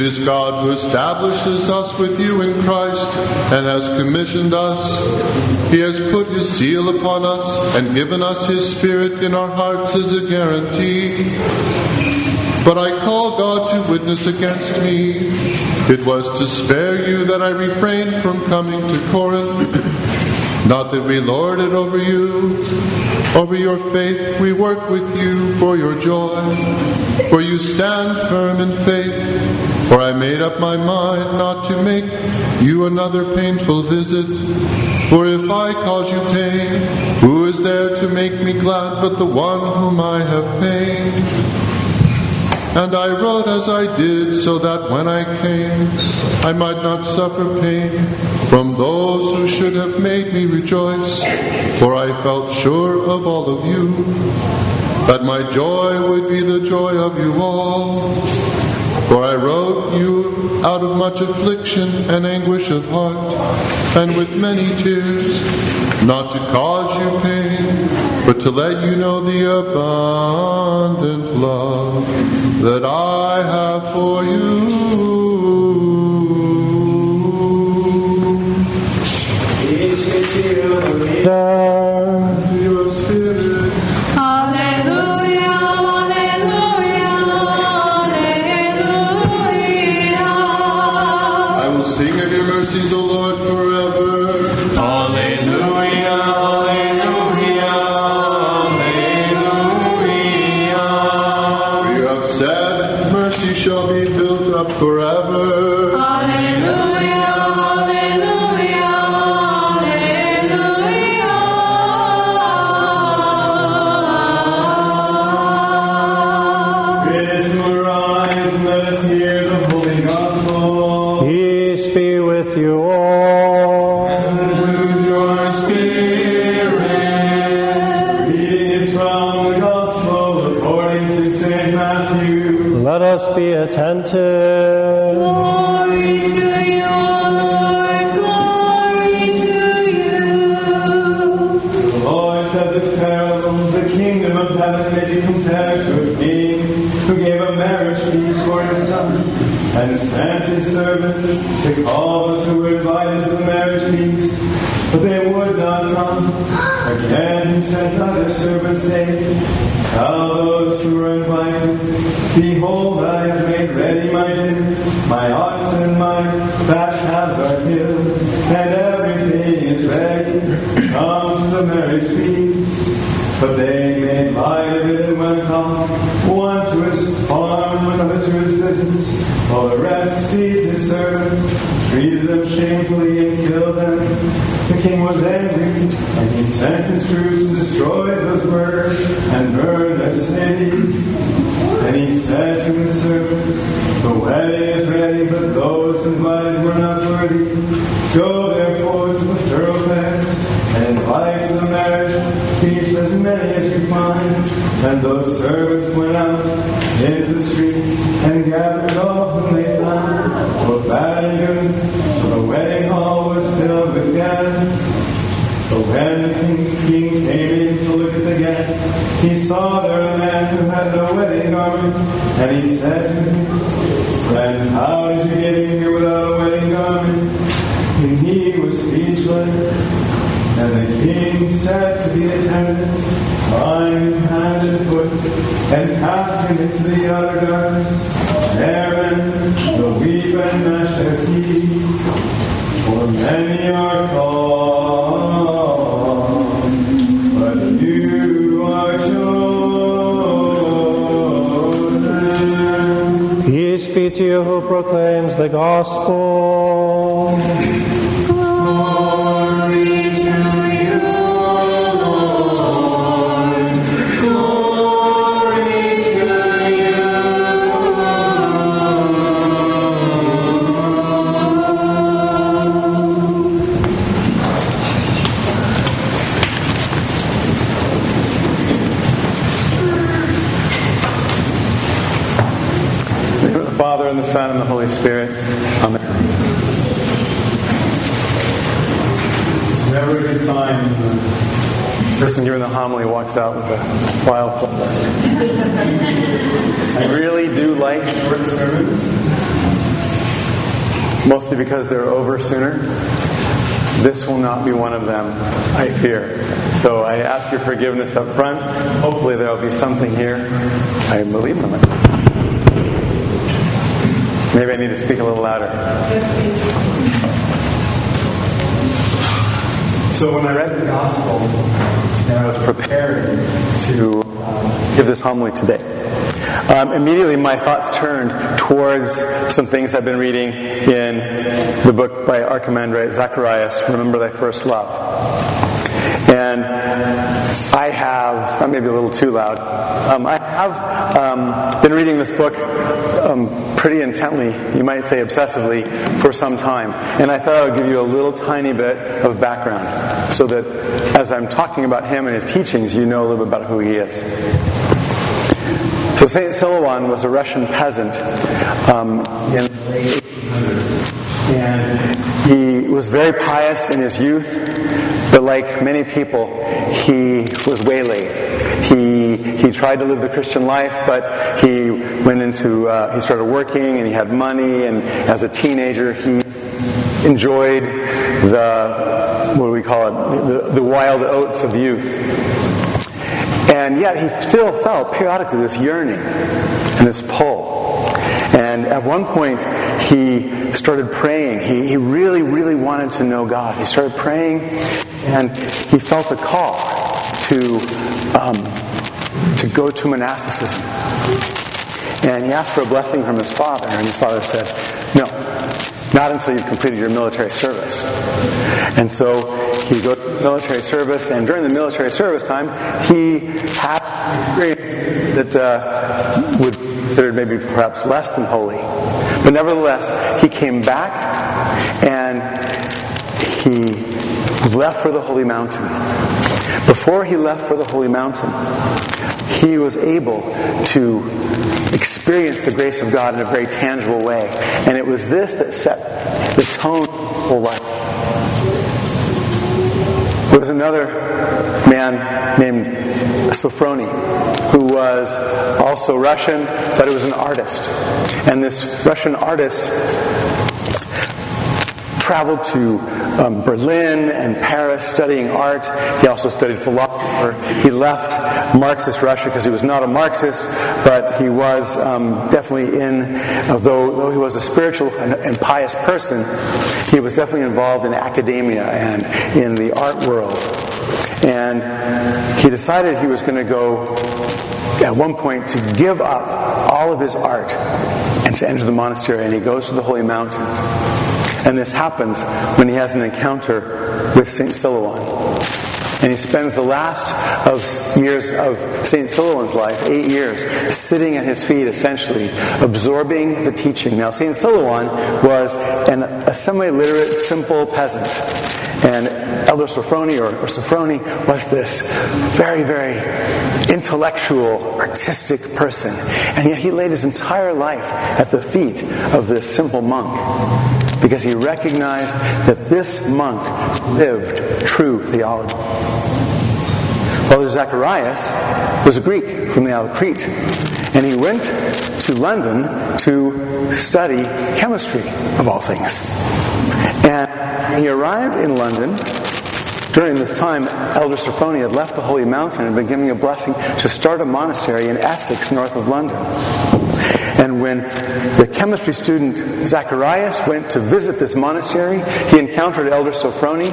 It is God who establishes us with you in Christ and has commissioned us. He has put his seal upon us and given us his spirit in our hearts as a guarantee. But I call God to witness against me. It was to spare you that I refrained from coming to Corinth. Not that we lord it over you. Over your faith we work with you for your joy. For you stand firm in faith. For I made up my mind not to make you another painful visit. For if I cause you pain, who is there to make me glad but the one whom I have pained? And I wrote as I did, so that when I came, I might not suffer pain from those who should have made me rejoice. For I felt sure of all of you, that my joy would be the joy of you all. For I wrote out of much affliction and anguish of heart, and with many tears, not to cause you pain, but to let you know the abundant love that I have for you. Let us be attentive. Glory to you, Lord, glory to you. The Lord said this parable, the kingdom of heaven may be compared to a king who gave a marriage feast for his son and sent his servants to call those who were invited to the marriage feast, but they would not come. Again he sent other servants saying, sent his troops to destroy those murderers and burn their city. And he said to his servants, The wedding is ready, but those invited were not worthy. Go therefore to the thoroughfares and invite to the marriage feast as many as you find. And those servants went out into the streets and gathered saw there a man who had no wedding garment, and he said to him, Friend, how did you get in here without a wedding garment? And he was speechless. And the king said to the attendants, Bind him hand and foot, and cast him into the outer darkness. Therein will weep and gnash their teeth. For many are called, to you who proclaims the gospel. Person giving the homily walks out with a wildflower. I really do like short sermons. mostly because they're over sooner. This will not be one of them, I fear. So I ask your forgiveness up front. Hopefully there will be something here. I believe in it. Maybe I need to speak a little louder. So when I read the gospel and I was preparing to um, give this homily today, um, immediately my thoughts turned towards some things I've been reading in the book by Archimandrite Zacharias, Remember Thy First Love. And I have, may be a little too loud, um, I have um, been reading this book um, pretty intently, you might say obsessively, for some time. And I thought I would give you a little tiny bit of background so that as I'm talking about him and his teachings, you know a little bit about who he is. So Saint Silouan was a Russian peasant um, in the late 1800s, and he was very pious in his youth, but like many people, he was waylaid. He he tried to live the Christian life, but he went into uh, he started working and he had money, and as a teenager he enjoyed the what do we call it the, the wild oats of youth. And yet he still felt periodically this yearning and this pull. And at one point, he started praying. He, he really, really wanted to know God. He started praying, and he felt a call to, um, to go to monasticism. And he asked for a blessing from his father, and his father said, No, not until you've completed your military service. And so he goes to military service, and during the military service time, he had experience that uh, would considered maybe perhaps less than holy. But nevertheless, he came back and he left for the holy mountain. Before he left for the holy mountain, he was able to experience the grace of God in a very tangible way. And it was this that set the tone whole life. There was another man named Sophrony who was also Russian, but it was an artist. And this Russian artist traveled to um, Berlin and Paris studying art. He also studied philosophy. He left Marxist Russia because he was not a Marxist, but he was um, definitely in, although, though he was a spiritual and, and pious person, he was definitely involved in academia and in the art world. And he decided he was going to go at one point to give up all of his art and to enter the monastery. And he goes to the Holy Mountain. And this happens when he has an encounter with St. Silouan. And he spends the last of years of St. Silouan's life, eight years, sitting at his feet, essentially, absorbing the teaching. Now, St. Silouan was an, a semi literate, simple peasant. And Elder Sophrony, or, or Sophrony, was this very, very intellectual, artistic person. And yet he laid his entire life at the feet of this simple monk because he recognized that this monk lived true theology. Father Zacharias was a Greek from the Isle of Crete, and he went to London to study chemistry, of all things. And he arrived in London. During this time, Elder Sophrony had left the Holy Mountain and been giving a blessing to start a monastery in Essex, north of London. And when the chemistry student Zacharias went to visit this monastery, he encountered Elder Sophrony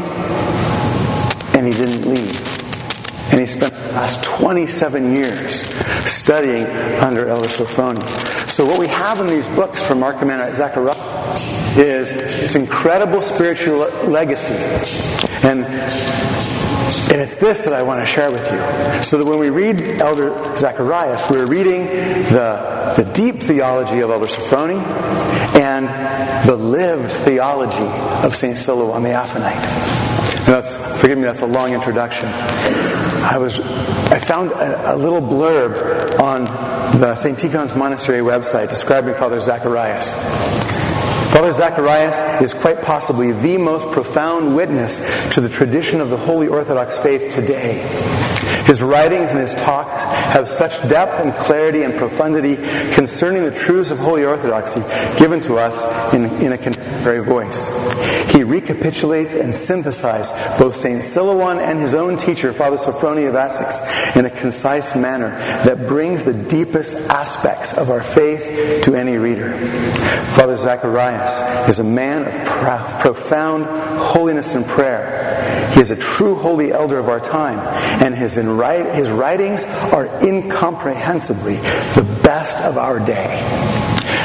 and he didn't leave. Spent the last 27 years studying under Elder Sophrony. So what we have in these books from Archimandrite Zacharias is this incredible spiritual legacy. And and it's this that I want to share with you. So that when we read Elder Zacharias, we're reading the, the deep theology of Elder Sophrony and the lived theology of St. Silouan the Athonite. And that's, forgive me, that's a long introduction. I was, I found a, a little blurb on the St. Tikhon's Monastery website describing Father Zacharias. Father Zacharias is quite possibly the most profound witness to the tradition of the Holy Orthodox faith today. His writings and his talks have such depth and clarity and profundity concerning the truths of Holy Orthodoxy given to us in, in a contemporary voice. He recapitulates and synthesizes both St. Silouan and his own teacher, Father Sophrony of Essex, in a concise manner that brings the deepest aspects of our faith to any reader. Father Zacharias is a man of prof- profound holiness and prayer. He is a true holy elder of our time, and his, his writings are incomprehensibly the best of our day.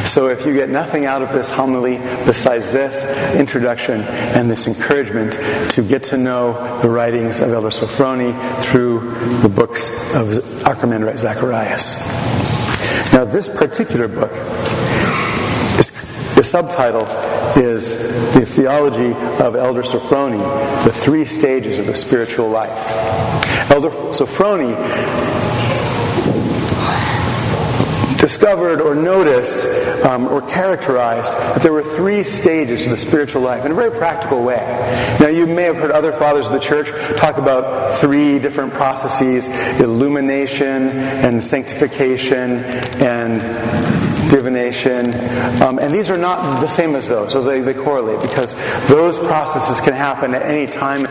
So if you get nothing out of this homily besides this introduction and this encouragement to get to know the writings of Elder Sophrony through the books of Archimandrite Zacharias. Now this particular book, the subtitle is The Theology of Elder Sophrony, The Three Stages of the Spiritual Life. Elder Sophrony discovered or noticed um, or characterized that there were three stages to the spiritual life in a very practical way. Now, you may have heard other fathers of the church talk about three different processes illumination and sanctification and divinization. Um, and these are not the same as those, so they, they correlate because those processes can happen at any time.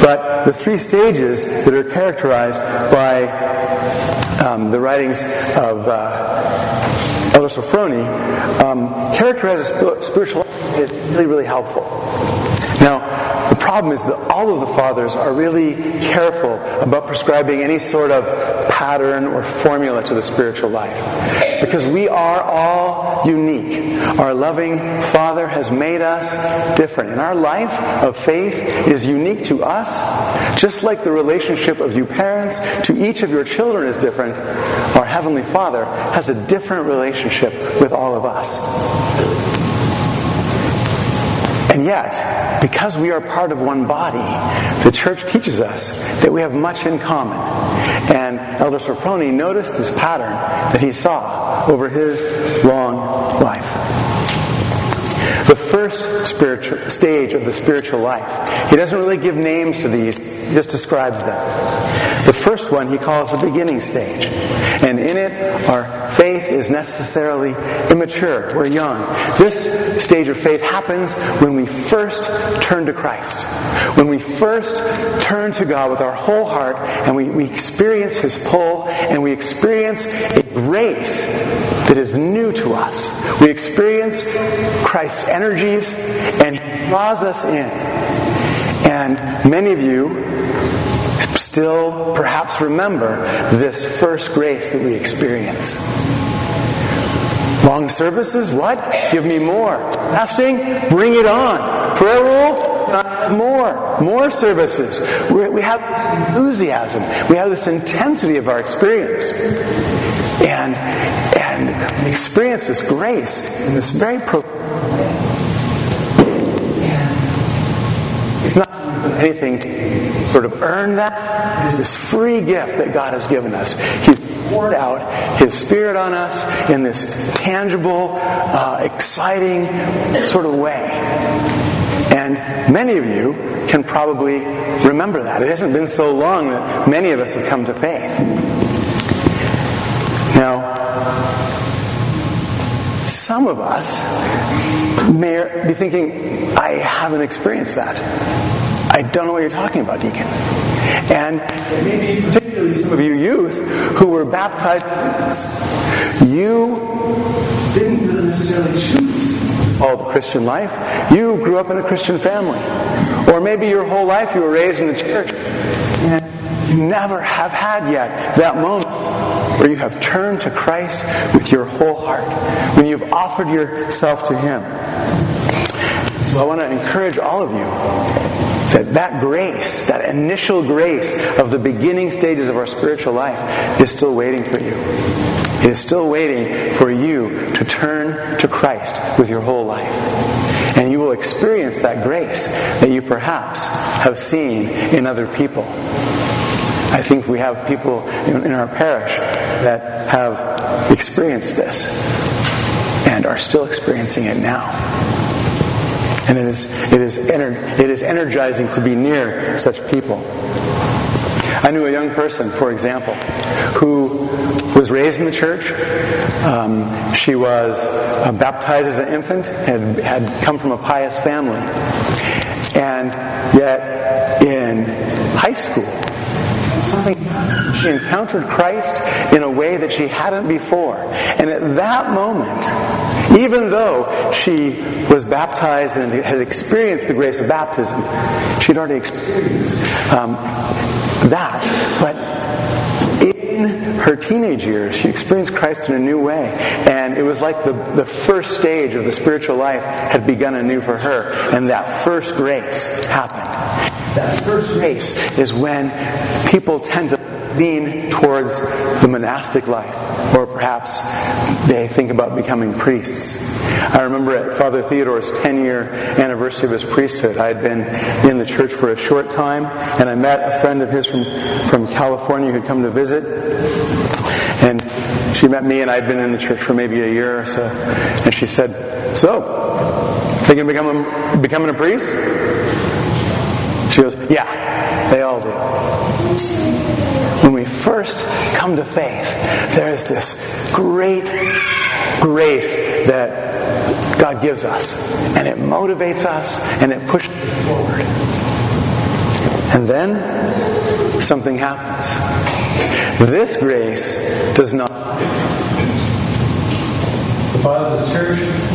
But the three stages that are characterized by um, the writings of uh, Elder Sophrony um, characterize a spiritual life is really, really helpful. Now, the problem is that all of the fathers are really careful about prescribing any sort of pattern or formula to the spiritual life. Because we are all unique. Our loving Father has made us different. And our life of faith is unique to us, just like the relationship of you parents to each of your children is different. Our Heavenly Father has a different relationship with all of us. And yet, because we are part of one body, the church teaches us that we have much in common. And Elder Sophrony noticed this pattern that he saw over his long life. The first spiritual stage of the spiritual life. He doesn't really give names to these, he just describes them. The first one he calls the beginning stage. And in it, are faith is necessarily immature. We're young. This stage of faith happens when we first turn to Christ. When we first turn to God with our whole heart and we, we experience His pull and we experience a grace that is new to us. We experience Christ's energies and He draws us in. And many of you still perhaps remember this first grace that we experience. Long services? What? Give me more. Fasting? Bring it on. Prayer rule? Uh, more. More services. we have this enthusiasm. We have this intensity of our experience. And, and we experience this grace in this very pro- It's not anything to sort of earn that. It is this free gift that God has given us. He's poured out His Spirit on us in this tangible, uh, exciting sort of way. And many of you can probably remember that. It hasn't been so long that many of us have come to faith. Now, some of us may be thinking, I haven't experienced that. I don't know what you're talking about, Deacon. And maybe particularly some of you youth who were baptized, you didn't really necessarily choose all the Christian life. You grew up in a Christian family. Or maybe your whole life you were raised in the church. And you never have had yet that moment where you have turned to Christ with your whole heart, when you've offered yourself to Him. So I want to encourage all of you that that grace, that initial grace of the beginning stages of our spiritual life is still waiting for you. It is still waiting for you to turn to Christ with your whole life. And you will experience that grace that you perhaps have seen in other people. I think we have people in our parish that have experienced this and are still experiencing it now. And it is, it, is ener- it is energizing to be near such people. I knew a young person, for example, who was raised in the church. Um, she was uh, baptized as an infant, had, had come from a pious family. And yet, in high school, she encountered Christ in a way that she hadn't before. And at that moment, even though she was baptized and had experienced the grace of baptism, she'd already experienced um, that. But in her teenage years, she experienced Christ in a new way. And it was like the, the first stage of the spiritual life had begun anew for her. And that first grace happened. That first grace is when people tend to lean towards the monastic life, or perhaps they think about becoming priests. I remember at Father Theodore's 10 year anniversary of his priesthood, I had been in the church for a short time, and I met a friend of his from, from California who'd come to visit. And she met me, and I'd been in the church for maybe a year or so. And she said, So, thinking of becoming, becoming a priest? Yeah, they all do. When we first come to faith, there's this great grace that God gives us, and it motivates us and it pushes us forward. And then something happens. This grace does not.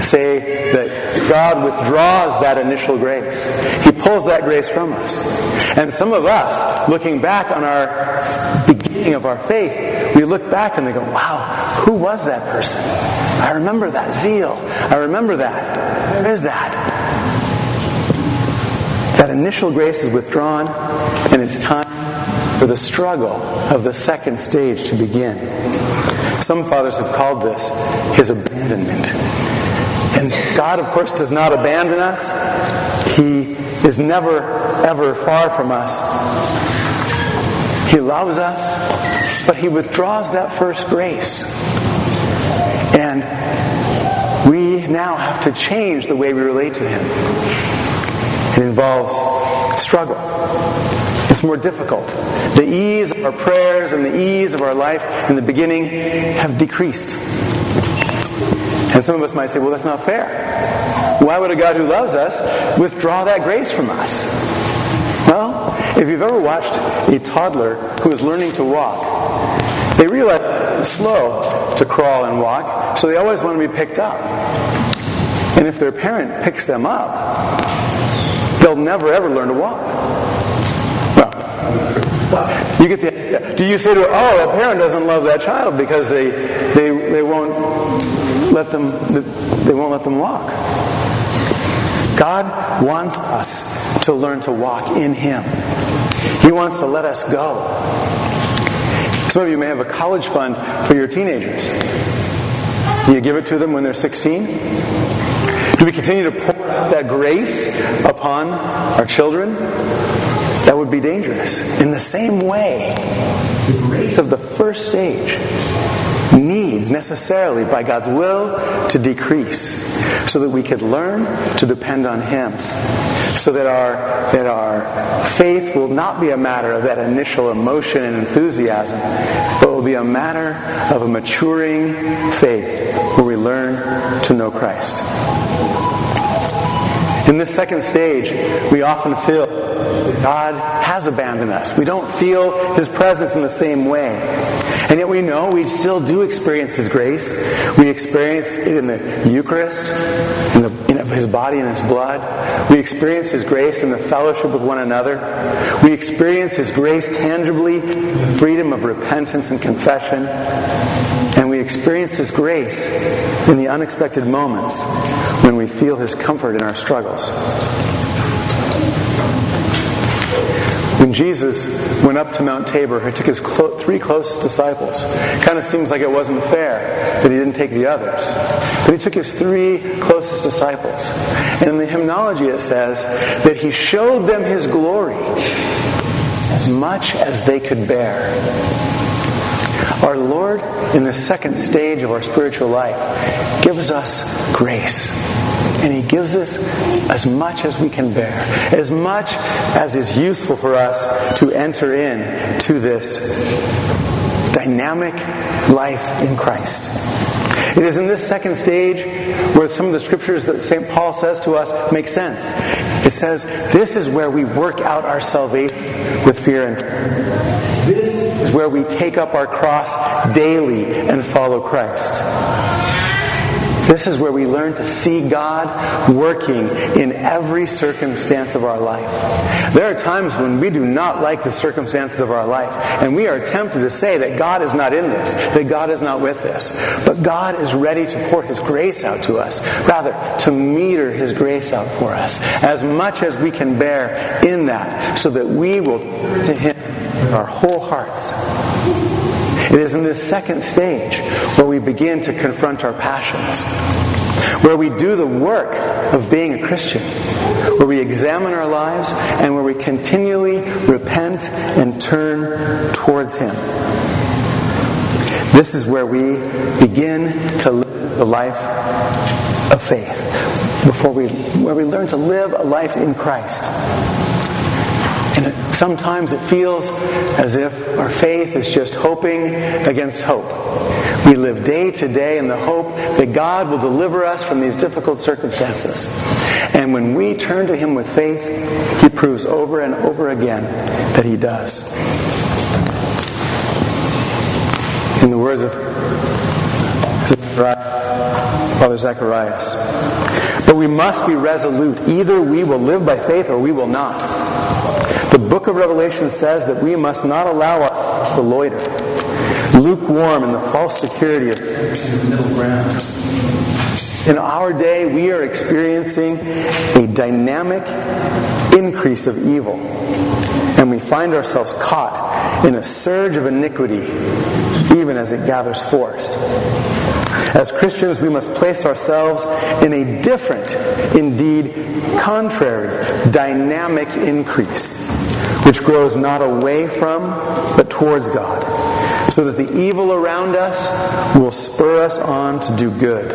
Say that God withdraws that initial grace. He pulls that grace from us. And some of us, looking back on our beginning of our faith, we look back and they go, wow, who was that person? I remember that zeal. I remember that. Where is that? That initial grace is withdrawn, and it's time for the struggle of the second stage to begin. Some fathers have called this his abandonment. And God, of course, does not abandon us. He is never, ever far from us. He loves us, but He withdraws that first grace. And we now have to change the way we relate to Him. It involves struggle. It's more difficult. The ease of our prayers and the ease of our life in the beginning have decreased. And some of us might say, well, that's not fair. Why would a God who loves us withdraw that grace from us? Well, if you've ever watched a toddler who is learning to walk, they realize it's slow to crawl and walk, so they always want to be picked up. And if their parent picks them up, they'll never ever learn to walk. Well, you get the idea. Do you say to oh, a parent doesn't love that child because they they they won't let them they won't let them walk? God wants us to learn to walk in Him. He wants to let us go. Some of you may have a college fund for your teenagers. Do you give it to them when they're 16? Do we continue to pour that grace upon our children? That would be dangerous. In the same way, the grace of the first stage needs necessarily, by God's will, to decrease so that we could learn to depend on Him. So that our, that our faith will not be a matter of that initial emotion and enthusiasm, but will be a matter of a maturing faith where we learn to know Christ. In this second stage, we often feel that God has abandoned us. We don't feel His presence in the same way. And yet we know we still do experience His grace. We experience it in the Eucharist, in, the, in His body and His blood. We experience His grace in the fellowship with one another. We experience His grace tangibly, freedom of repentance and confession. Experience His grace in the unexpected moments when we feel His comfort in our struggles. When Jesus went up to Mount Tabor, he took his clo- three closest disciples. Kind of seems like it wasn't fair that he didn't take the others. But he took his three closest disciples. And in the hymnology it says that he showed them his glory as much as they could bear. Our Lord, in the second stage of our spiritual life, gives us grace. And He gives us as much as we can bear, as much as is useful for us to enter in to this dynamic life in Christ. It is in this second stage where some of the scriptures that St. Paul says to us make sense. It says, This is where we work out our salvation with fear and where we take up our cross daily and follow Christ. This is where we learn to see God working in every circumstance of our life. There are times when we do not like the circumstances of our life, and we are tempted to say that God is not in this, that God is not with us. But God is ready to pour His grace out to us, rather, to meter His grace out for us, as much as we can bear in that, so that we will to Him our whole hearts. It is in this second stage where we begin to confront our passions, where we do the work of being a Christian, where we examine our lives, and where we continually repent and turn towards Him. This is where we begin to live the life of faith, before we, where we learn to live a life in Christ. And sometimes it feels as if our faith is just hoping against hope. We live day to day in the hope that God will deliver us from these difficult circumstances. And when we turn to Him with faith, He proves over and over again that He does. In the words of Father Zacharias, but we must be resolute. Either we will live by faith or we will not. The book of Revelation says that we must not allow our to loiter, lukewarm in the false security of the middle ground. In our day, we are experiencing a dynamic increase of evil, and we find ourselves caught in a surge of iniquity, even as it gathers force. As Christians, we must place ourselves in a different, indeed contrary, dynamic increase, which grows not away from, but towards God, so that the evil around us will spur us on to do good.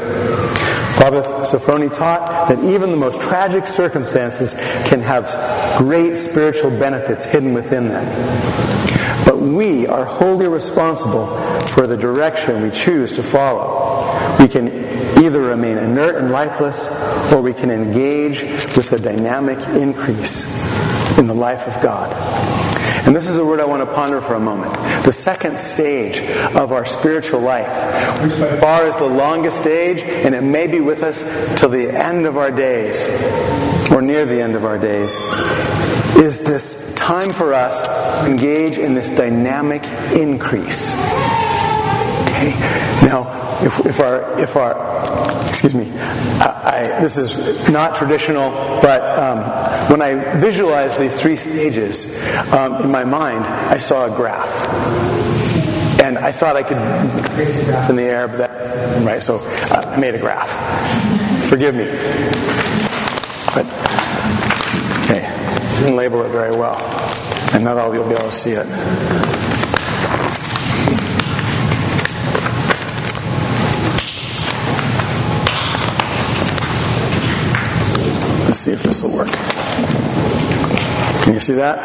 Father Sophrony taught that even the most tragic circumstances can have great spiritual benefits hidden within them. But we are wholly responsible for the direction we choose to follow. We can either remain inert and lifeless, or we can engage with the dynamic increase in the life of God. And this is a word I want to ponder for a moment. The second stage of our spiritual life, which by far is the longest stage, and it may be with us till the end of our days, or near the end of our days, is this time for us to engage in this dynamic increase. Okay? Now, if, if our if our excuse me, I, I, this is not traditional, but um, when I visualized these three stages um, in my mind, I saw a graph, and I thought I could trace a graph in the air, but that right. So uh, I made a graph. Forgive me, but okay, didn't label it very well, and not all you'll be able to see it. Let's see if this will work. Can you see that?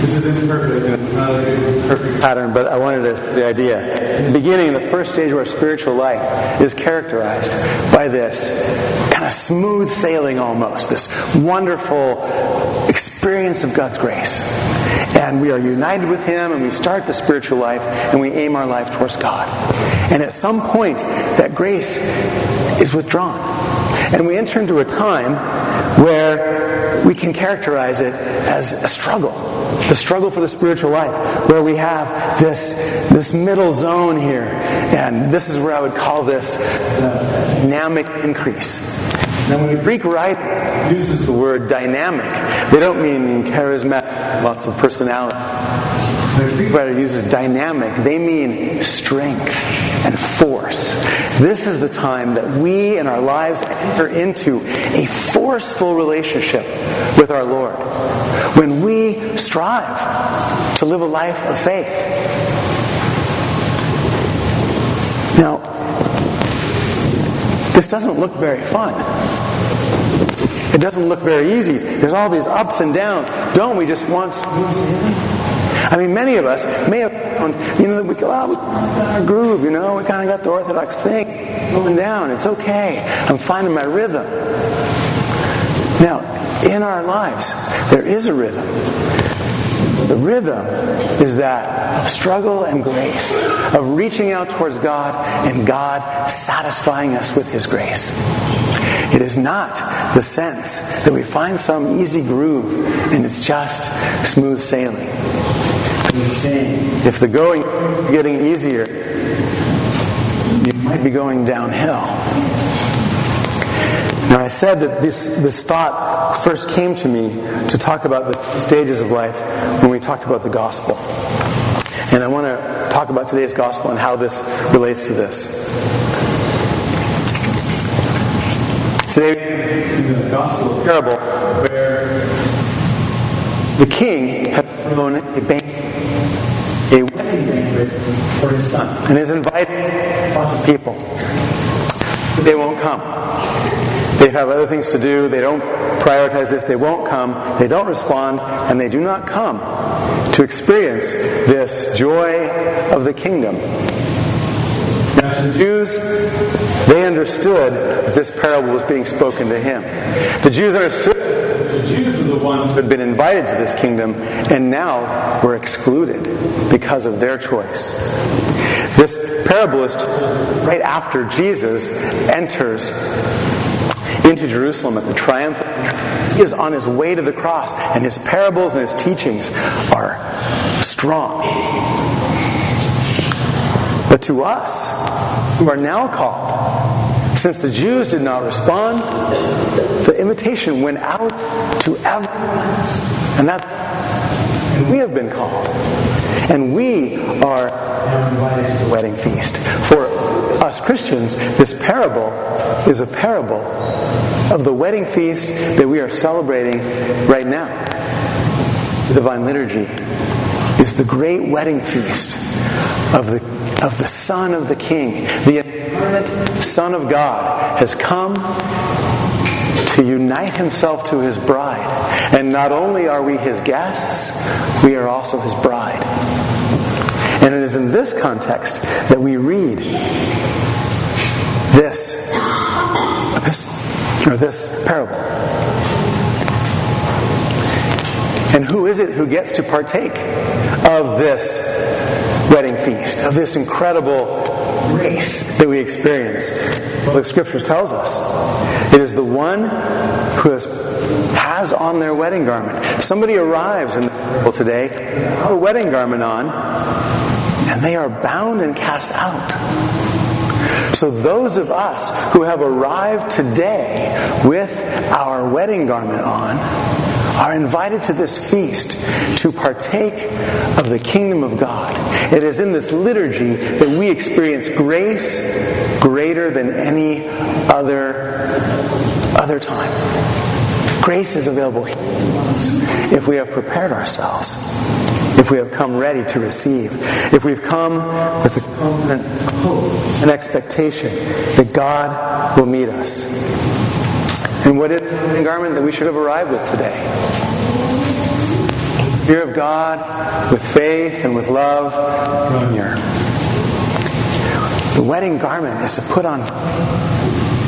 This is imperfect, and it's not a perfect pattern, but I wanted to the idea. Beginning, the first stage of our spiritual life is characterized by this kind of smooth sailing almost, this wonderful experience of God's grace. And we are united with Him, and we start the spiritual life, and we aim our life towards God. And at some point, that grace is withdrawn. And we enter into a time where we can characterize it as a struggle. The struggle for the spiritual life, where we have this, this middle zone here. And this is where I would call this dynamic increase. Now, when the Greek writer uses the word dynamic, they don't mean charismatic, lots of personality. The Greek uses dynamic. They mean strength and force. This is the time that we in our lives enter into a forceful relationship with our Lord. When we strive to live a life of faith. Now, this doesn't look very fun. It doesn't look very easy. There's all these ups and downs. Don't we just want? I mean, many of us may have, you know, we go, got our groove, you know, we kind of got the Orthodox thing going down. It's okay. I'm finding my rhythm. Now, in our lives, there is a rhythm. The rhythm is that of struggle and grace, of reaching out towards God and God satisfying us with His grace. It is not the sense that we find some easy groove and it's just smooth sailing. If the going is getting easier, you might be going downhill. Now, I said that this, this thought first came to me to talk about the stages of life when we talked about the gospel. And I want to talk about today's gospel and how this relates to this. Today, in the gospel parable, where the king has thrown a banquet, a wedding banquet for his son, and has invited lots of people. They won't come. They have other things to do. They don't prioritize this. They won't come. They don't respond, and they do not come to experience this joy of the kingdom. The Jews, they understood that this parable was being spoken to him. The Jews understood the Jews were the ones who had been invited to this kingdom and now were excluded because of their choice. This parable is right after Jesus enters into Jerusalem at the triumphal entry. He is on his way to the cross, and his parables and his teachings are strong. But to us, who are now called, since the Jews did not respond, the invitation went out to everyone. And that and we have been called. And we are invited to the wedding feast. For us Christians, this parable is a parable of the wedding feast that we are celebrating right now. The Divine Liturgy is the great wedding feast of the, of the Son of the King. The incarnate Son of God has come to unite himself to his bride. And not only are we his guests, we are also his bride. And it is in this context that we read this epistle, or this parable. And who is it who gets to partake of this wedding feast, of this incredible grace that we experience? Well, the scriptures tells us it is the one who has, has on their wedding garment. Somebody arrives in the temple today, a wedding garment on, and they are bound and cast out. So those of us who have arrived today with our wedding garment on are invited to this feast to partake of the kingdom of God. It is in this liturgy that we experience grace greater than any other other time. Grace is available if we have prepared ourselves, if we have come ready to receive, if we've come with a confident hope and expectation that God will meet us. And what is the garment that we should have arrived with today? Fear of God, with faith and with love. The wedding garment is to put on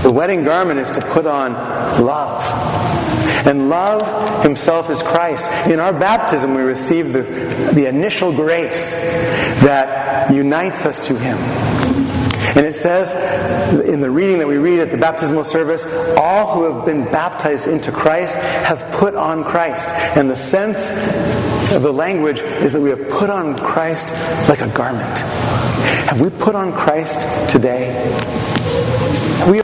the wedding garment is to put on love. And love himself is Christ. In our baptism, we receive the, the initial grace that unites us to him. And it says in the reading that we read at the baptismal service, all who have been baptized into Christ have put on Christ. And the sense of the language is that we have put on Christ like a garment. Have we put on Christ today? We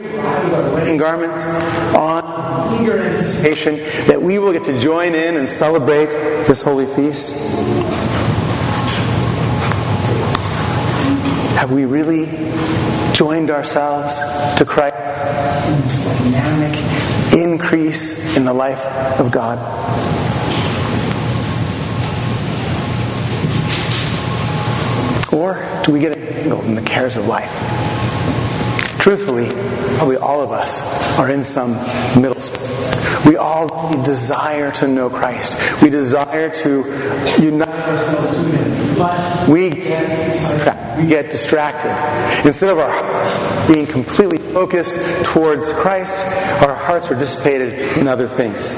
our wedding garments on eager anticipation that we will get to join in and celebrate this holy feast? Have we really joined ourselves to Christ? Dynamic increase in the life of God. Or do we get entangled in the cares of life? Truthfully, probably all of us are in some middle space. We all desire to know Christ. We desire to unite ourselves to Him. But we get. We get distracted. Instead of our being completely focused towards Christ, our hearts are dissipated in other things.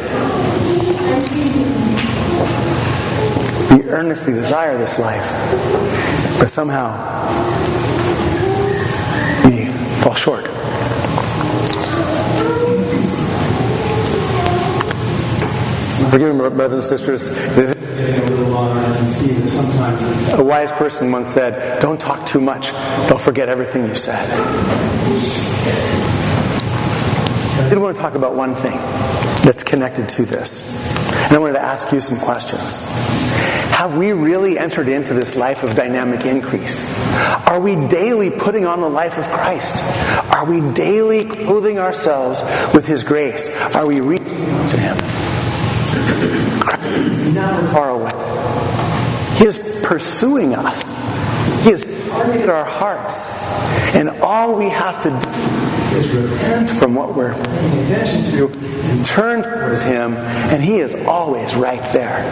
We earnestly desire this life, but somehow we fall short. Forgive me, brothers and sisters. See that sometimes A wise person once said, Don't talk too much, they'll forget everything you said. I did want to talk about one thing that's connected to this. And I wanted to ask you some questions. Have we really entered into this life of dynamic increase? Are we daily putting on the life of Christ? Are we daily clothing ourselves with His grace? Are we reaching to Him? Christ is never far away. He is pursuing us. He has targeted our hearts. And all we have to do is repent from what we're paying attention to and turn towards Him, and He is always right there.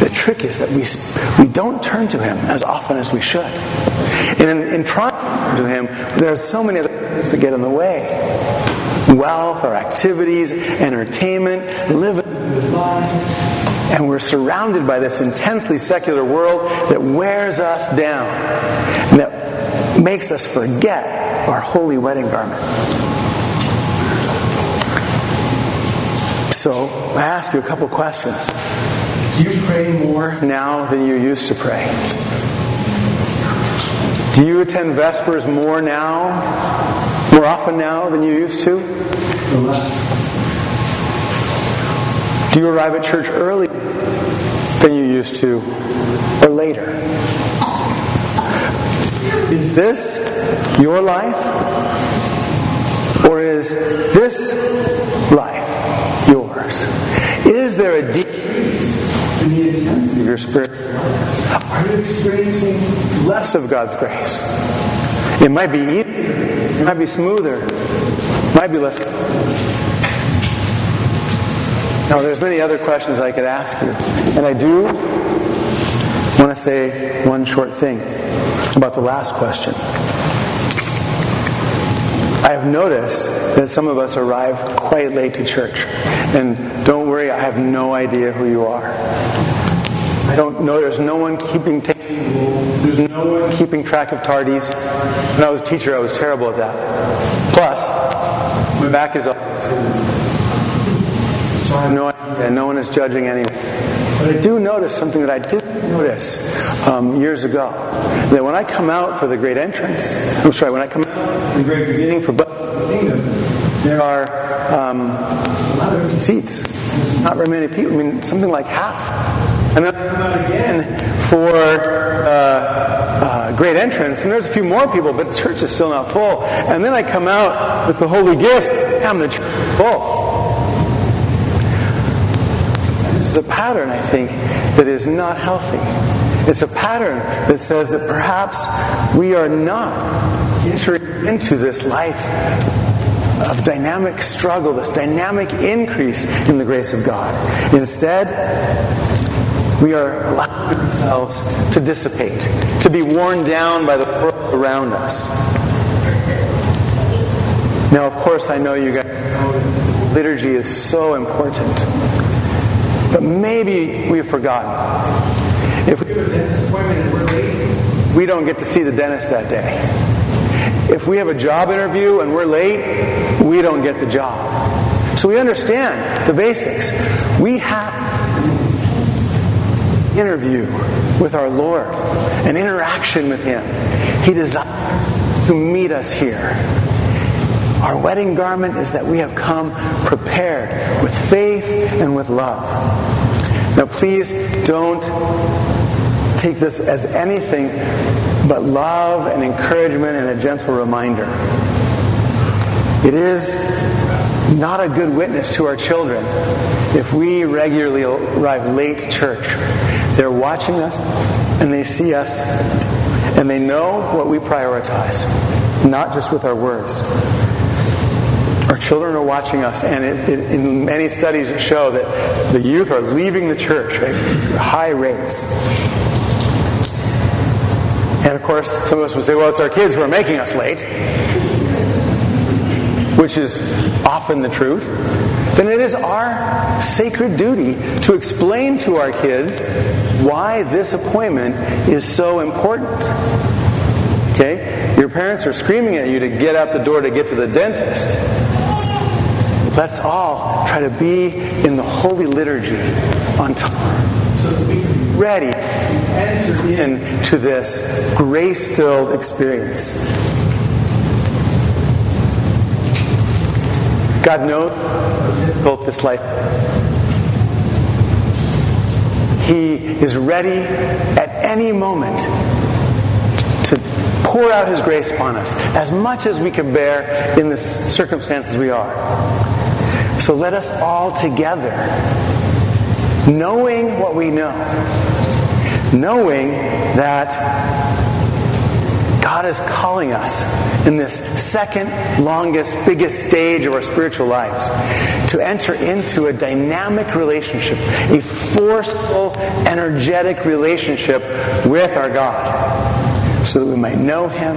The trick is that we, we don't turn to Him as often as we should. And in, in trying to turn to Him, there are so many other things that get in the way wealth, our activities, entertainment, living and we're surrounded by this intensely secular world that wears us down and that makes us forget our holy wedding garment. So I ask you a couple questions. Do you pray more now than you used to pray? Do you attend Vespers more now, more often now than you used to? Do you arrive at church early than you used to, or later? Is this your life? Or is this life yours? Is there a decrease in the intensity of your spirit? Are you experiencing less of God's grace? It might be easier, it might be smoother, it might be less. Now, there's many other questions I could ask you, and I do want to say one short thing about the last question. I have noticed that some of us arrive quite late to church, and don't worry, I have no idea who you are. I don't know. There's no one keeping ta- there's no one keeping track of tardies. When I was a teacher, I was terrible at that. Plus, my back is up. So I have no idea. No one is judging anyone. But I do notice something that I didn't notice um, years ago. That when I come out for the great entrance, I'm sorry, when I come out the great beginning for the Kingdom, there are um, a lot of empty seats. Not very many people. I mean, something like half. And then I come out again for uh, uh, great entrance, and there's a few more people, but the church is still not full. And then I come out with the holy gifts, damn, the church is full. This is a pattern, I think, that is not healthy. It's a pattern that says that perhaps we are not entering into this life of dynamic struggle, this dynamic increase in the grace of God. Instead, we are allowing ourselves to dissipate, to be worn down by the world around us. Now, of course, I know you guys liturgy is so important. But maybe we've forgotten. If we have a dentist appointment and we're late, we don't get to see the dentist that day. If we have a job interview and we're late, we don't get the job. So we understand the basics. We have interview with our Lord, an interaction with Him. He desires to meet us here. Our wedding garment is that we have come prepared with faith and with love. Now, please don't take this as anything but love and encouragement and a gentle reminder. It is not a good witness to our children if we regularly arrive late to church. They're watching us and they see us and they know what we prioritize, not just with our words. Our children are watching us, and it, it, in many studies show that the youth are leaving the church at high rates. And of course, some of us would say, well, it's our kids who are making us late, which is often the truth. Then it is our sacred duty to explain to our kids why this appointment is so important. Okay? Your parents are screaming at you to get out the door to get to the dentist. Let's all try to be in the holy liturgy on time so that we can be ready to enter into this grace filled experience. God knows difficult this life He is ready at any moment to pour out His grace upon us as much as we can bear in the circumstances we are. So let us all together, knowing what we know, knowing that God is calling us in this second longest, biggest stage of our spiritual lives to enter into a dynamic relationship, a forceful, energetic relationship with our God, so that we might know Him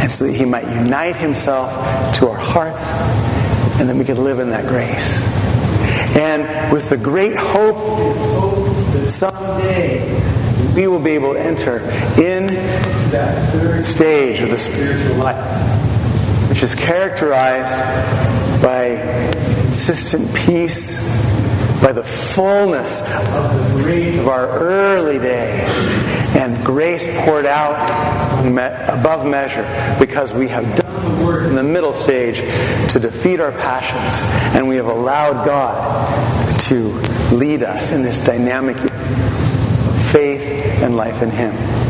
and so that He might unite Himself to our hearts and then we can live in that grace. And with the great hope, that someday we will be able to enter in that third stage of the spiritual life, which is characterized by consistent peace, by the fullness of the grace of our early days, and grace poured out above measure because we have done the work in the middle stage to defeat our passions, and we have allowed God to lead us in this dynamic faith and life in Him.